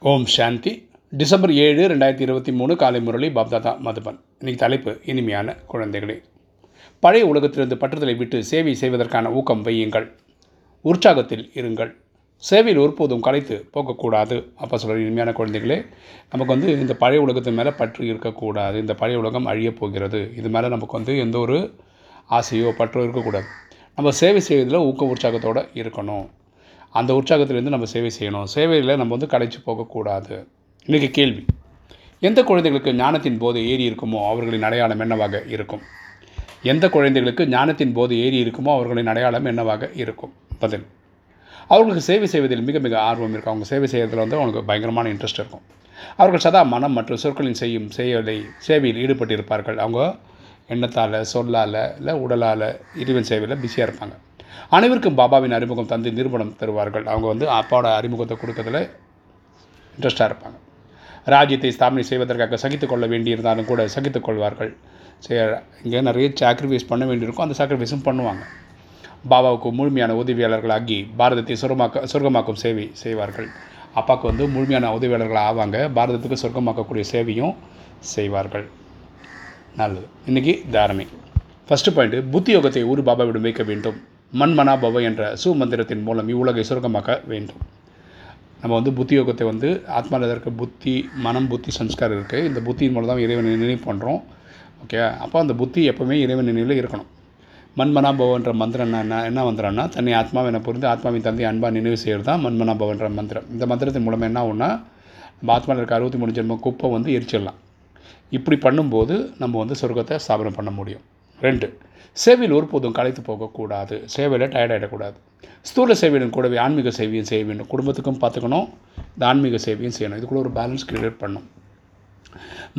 ஓம் சாந்தி. December ஏழு ரெண்டாயிரத்தி இருபத்தி மூணு காலை முரளி பாப்தாதா மதுபன். இன்னைக்கு தலைப்பு இனிமையான குழந்தைகளே. பழைய உலகத்திலிருந்து பற்றுதலை விட்டு சேவை செய்வதற்கான ஊக்கம் வையுங்கள். உற்சாகத்தில் இருங்கள். சேவையில் ஒருபோதும் கலைத்து போகக்கூடாது. அப்போ சொல்கிற இனிமையான குழந்தைகளே நமக்கு வந்து இந்த பழைய உலகத்தின் மேலே பற்று இருக்கக்கூடாது. இந்த பழைய உலகம் அழியப் போகிறது. இது மேலே நமக்கு வந்து எந்த ஒரு ஆசையோ பற்றோ இருக்கக்கூடாது. நம்ம சேவை செய்வதில் ஊக்க உற்சாகத்தோடு இருக்கணும். அந்த உற்சாகத்திலேருந்து நம்ம சேவை செய்யணும். சேவையில் நம்ம வந்து கடைச்சி போகக்கூடாது. இன்றைக்கி கேள்வி. எந்த குழந்தைகளுக்கு ஞானத்தின் போது ஏறி இருக்குமோ அவர்களின் அடையாளம் என்னவாக இருக்கும்? எந்த குழந்தைகளுக்கு ஞானத்தின் போது ஏறி இருக்குமோ அவர்களின் அடையாளம் என்னவாக இருக்கும்? பதில். அவர்களுக்கு சேவை செய்வதில் மிக மிக ஆர்வம் இருக்கும் அவங்க சேவை செய்வதில் வந்து அவங்களுக்கு பயங்கரமான இன்ட்ரெஸ்ட் இருக்கும். அவர்கள் சதா மனம் மற்றும் சொற்களின் செய்யும் செயலை சேவையில் ஈடுபட்டிருப்பார்கள். அவங்க எண்ணத்தால் சொல்லால் இல்லை உடலால் இறைவன் சேவையில் பிஸியாக இருப்பாங்க. அனைவருக்கும் பாபாவின் அறிமுகம் தந்து நிறுவனம் தருவார்கள். அவங்க வந்து அப்பாவோட அறிமுகத்தை கொடுக்கறதுல இன்ட்ரெஸ்டாக இருப்பாங்க. ராஜ்யத்தை ஸ்தாபனை செய்வதற்காக சகித்து கொள்ள வேண்டியிருந்தாலும் கூட சகித்துக் கொள்வார்கள். சரி இங்கே நிறைய சாக்ரிஃபைஸ் பண்ண வேண்டியிருக்கும். அந்த சாக்ரிஃபைஸும் பண்ணுவாங்க. பாபாவுக்கு முழுமையான உதவியாளர்களாகி பாரதத்தை சுரமாக்க சொர்க்கமாக்கும் சேவை செய்வார்கள். அப்பாவுக்கு வந்து முழுமையான உதவியாளர்கள் ஆவாங்க. பாரதத்துக்கு சொர்க்கமாக்கக்கூடிய சேவையும் செய்வார்கள். நல்லது. இன்றைக்கி தாரணை. ஃபஸ்ட்டு பாயிண்ட்டு புத்தி யோகத்தை ஒரு பாபாவிடம் வைக்க வேண்டும். மண்மனா பவ என்ற சுமந்திரத்தின் மூலம் இவ்வுலகை சுருக்கமாக்க வேண்டும். நம்ம வந்து புத்தி யோகத்தை வந்து ஆத்மாவில் இருக்க புத்தி மனம் புத்தி சம்ஸ்காரம் இருக்குது இந்த புத்தியின் மூலம் தான் இறைவனை நினைவு பண்ணுறோம் ஓகே அப்போ அந்த புத்தி எப்போவுமே இறைவன் நினைவில் இருக்கணும். மண்மனா பவன்ற மந்திரம் என்ன என்ன மந்திரம்னா தன்னை ஆத்மாவை என்ன புரிந்து ஆத்மாவின் தந்தை அன்பாக நினைவு செய்கிறது தான் மண்மனா பவன்ற மந்திரம். இந்த மந்திரத்தின் மூலம் என்ன ஆகும்னா நம்ம ஆத்மாவில் இருக்க அறுபத்தி மூணு ஜென்ம குப்பை வந்து எரிச்சிடலாம். இப்படி பண்ணும்போது நம்ம வந்து சொர்க்கத்தை ஸ்தாபனம் பண்ண முடியும். ரெண்டு. சேவையில் ஒருபோதும் களைத்து போகக்கூடாது. சேவையில் டயர்டாயிடக்கூடாது ஸ்தூல சேவையிலும் கூடவே ஆன்மீக சேவையும் செய்ய வேண்டும் குடும்பத்துக்கும் பார்த்துக்கணும். இந்த ஆன்மீக சேவையும் செய்யணும். இதுக்குள்ள ஒரு பேலன்ஸ் கிரியேட் பண்ணும்.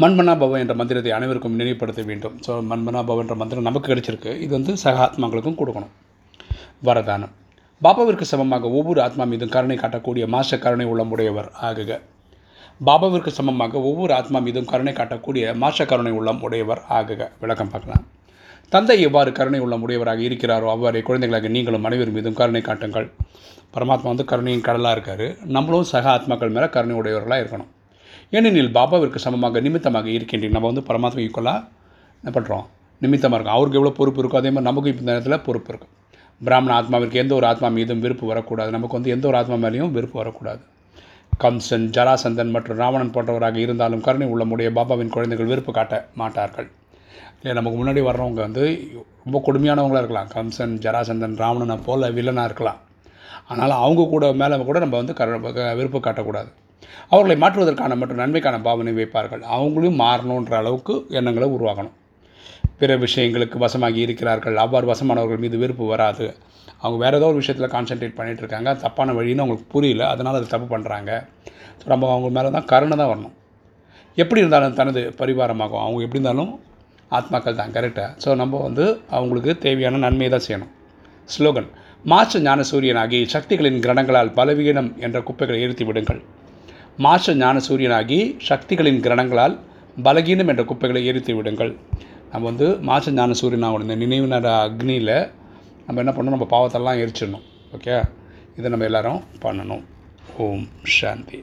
மண்மனா என்ற மந்திரத்தை அனைவருக்கும் நினைவுபடுத்த வேண்டும். ஸோ மண்மனா என்ற மந்திரம் நமக்கு கிடைச்சிருக்கு. இது வந்து சக ஆத்மாக்களுக்கும் கொடுக்கணும். வரதானம். பாபாவிற்கு சமமாக ஒவ்வொரு ஆத்மா மீதும் கருணை காட்டக்கூடிய மாஸ்டர் கருணை உள்ளமுடையவர் ஆகுக. பாபாவிற்கு சமமாக ஒவ்வொரு ஆத்மா மீதும் கருணை காட்டக்கூடிய மாஸ்டர் கருணை உள்ளம் உடையவர் ஆகுக. விளக்கம் பார்க்கலாம். தந்தை எவ்வாறு கருணை உள்ள உடையவராக இருக்கிறாரோ அவ்வாறு குழந்தைகளாக நீங்களும் அனைவர் மீதும் கருணை காட்டுங்கள். பரமாத்மா வந்து கருணையின் கடலாக இருக்கார். நம்மளும் சக ஆத்மாக்கள் மேலே கருணை உடையவர்களாக இருக்கணும். ஏனெனில் பாபாவிற்கு சமமாக நிமித்தமாக இருக்கின்றேன் நம்ம வந்து பரமாத்மா ஈக்குவலாக என்ன பண்ணுறோம் நிமித்தமாக இருக்கும். அவருக்கு எவ்வளோ பொறுப்பு இருக்கோ அதே மாதிரி நமக்கு இந்த நேரத்தில் பொறுப்பு இருக்கும். பிராமண ஆத்மாவிற்கு எந்த ஒரு ஆத்மா மீதும் விருப்பு வரக்கூடாது. நமக்கு வந்து எந்த ஒரு ஆத்மா மேலேயும் விருப்பு வரக்கூடாது. கம்சன் ஜராசந்தன் மற்றும் ராவணன் போன்றவராக இருந்தாலும் கருணை உள்ளமுடைய பாபாவின் குழந்தைகள் விருப்பு காட்ட மாட்டார்கள். இல்லை நமக்கு முன்னாடி வர்றவங்க வந்து ரொம்ப கொடுமையானவங்களாக இருக்கலாம். கம்சன் ஜராசந்தன் ராவணனை போல் வில்லனாக இருக்கலாம். ஆனால் அவங்க கூட மேலே கூட நம்ம வந்து கர விருப்பம் காட்டக்கூடாது. அவர்களை மாற்றுவதற்கான மற்றும் நன்மைக்கான பாவனை வைப்பார்கள். அவங்களையும் மாறணுன்ற அளவுக்கு எண்ணங்களை உருவாகணும் பிற விஷயங்களுக்கு வசமாகி இருக்கிறார்கள். அவ்வாறு வசமானவர்கள் மீது வெறுப்பு வராது. அவங்க வேறு ஏதோ ஒரு விஷயத்தில் கான்சென்ட்ரேட் பண்ணிகிட்டு இருக்காங்க. தப்பான வழின்னு அவங்களுக்கு புரியல. அதனால் அது தப்பு பண்ணுறாங்க ஸோ நம்ம அவங்க மேலே தான் கருணை தான் வரணும். எப்படி இருந்தாலும் தனது பரிவாரமாகும். அவங்க எப்படி இருந்தாலும் ஆத்மாக்கள் தான் கரெக்டாக ஸோ நம்ம வந்து அவங்களுக்கு தேவையான நன்மையை தான் செய்யணும். ஸ்லோகன் மாச ஞானசூரியனாகி சக்திகளின் கிரணங்களால் பலவீனம் என்ற குப்பைகளை எரித்து விடுங்கள். மாச ஞானசூரியனாகி சக்திகளின் கிரணங்களால் பலகீனம் என்ற குப்பைகளை எரித்து விடுங்கள். நம்ம வந்து மாச ஞான சூரியனாவோட இந்த நினைவு நேர அக்னியில் நம்ம என்ன பண்ணணும்? நம்ம பாவத்தெல்லாம் எரிச்சிடணும். ஓகே இதை நம்ம எல்லோரும் பண்ணணும். ஓம் சாந்தி.